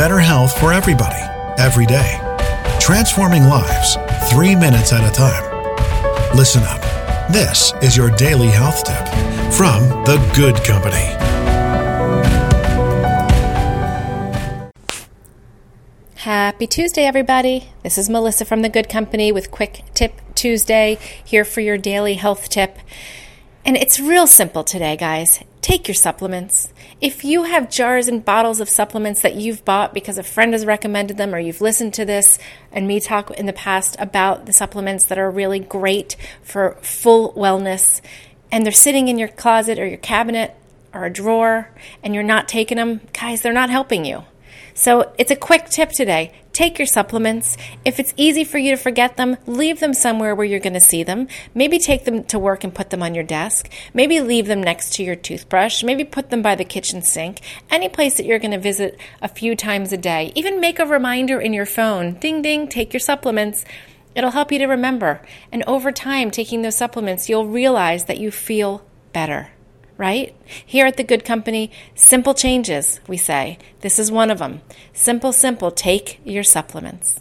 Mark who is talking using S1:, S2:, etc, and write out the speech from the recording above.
S1: better health for everybody, every day. Transforming lives, three minutes at a time. Listen up. This is your daily health tip from The Good Company.
S2: Happy Tuesday, everybody. This is Melissa from The Good Company with Quick Tip Tuesday, here for your daily health tip. And it's real simple today, guys. Take your supplements. If you have jars and bottles of supplements that you've bought because a friend has recommended them or you've listened to this and me talk in the past about the supplements that are really great for full wellness and they're sitting in your closet or your cabinet or a drawer and you're not taking them, guys, they're not helping you. So it's a quick tip today. Take your supplements. If it's easy for you to forget them, leave them somewhere where you're going to see them. Maybe take them to work and put them on your desk. Maybe leave them next to your toothbrush. Maybe put them by the kitchen sink. Any place that you're going to visit a few times a day. Even make a reminder in your phone. Ding ding, take your supplements. It'll help you to remember. And over time, taking those supplements, you'll realize that you feel better right? Here at the Good Company, simple changes, we say. This is one of them. Simple, simple, take your supplements.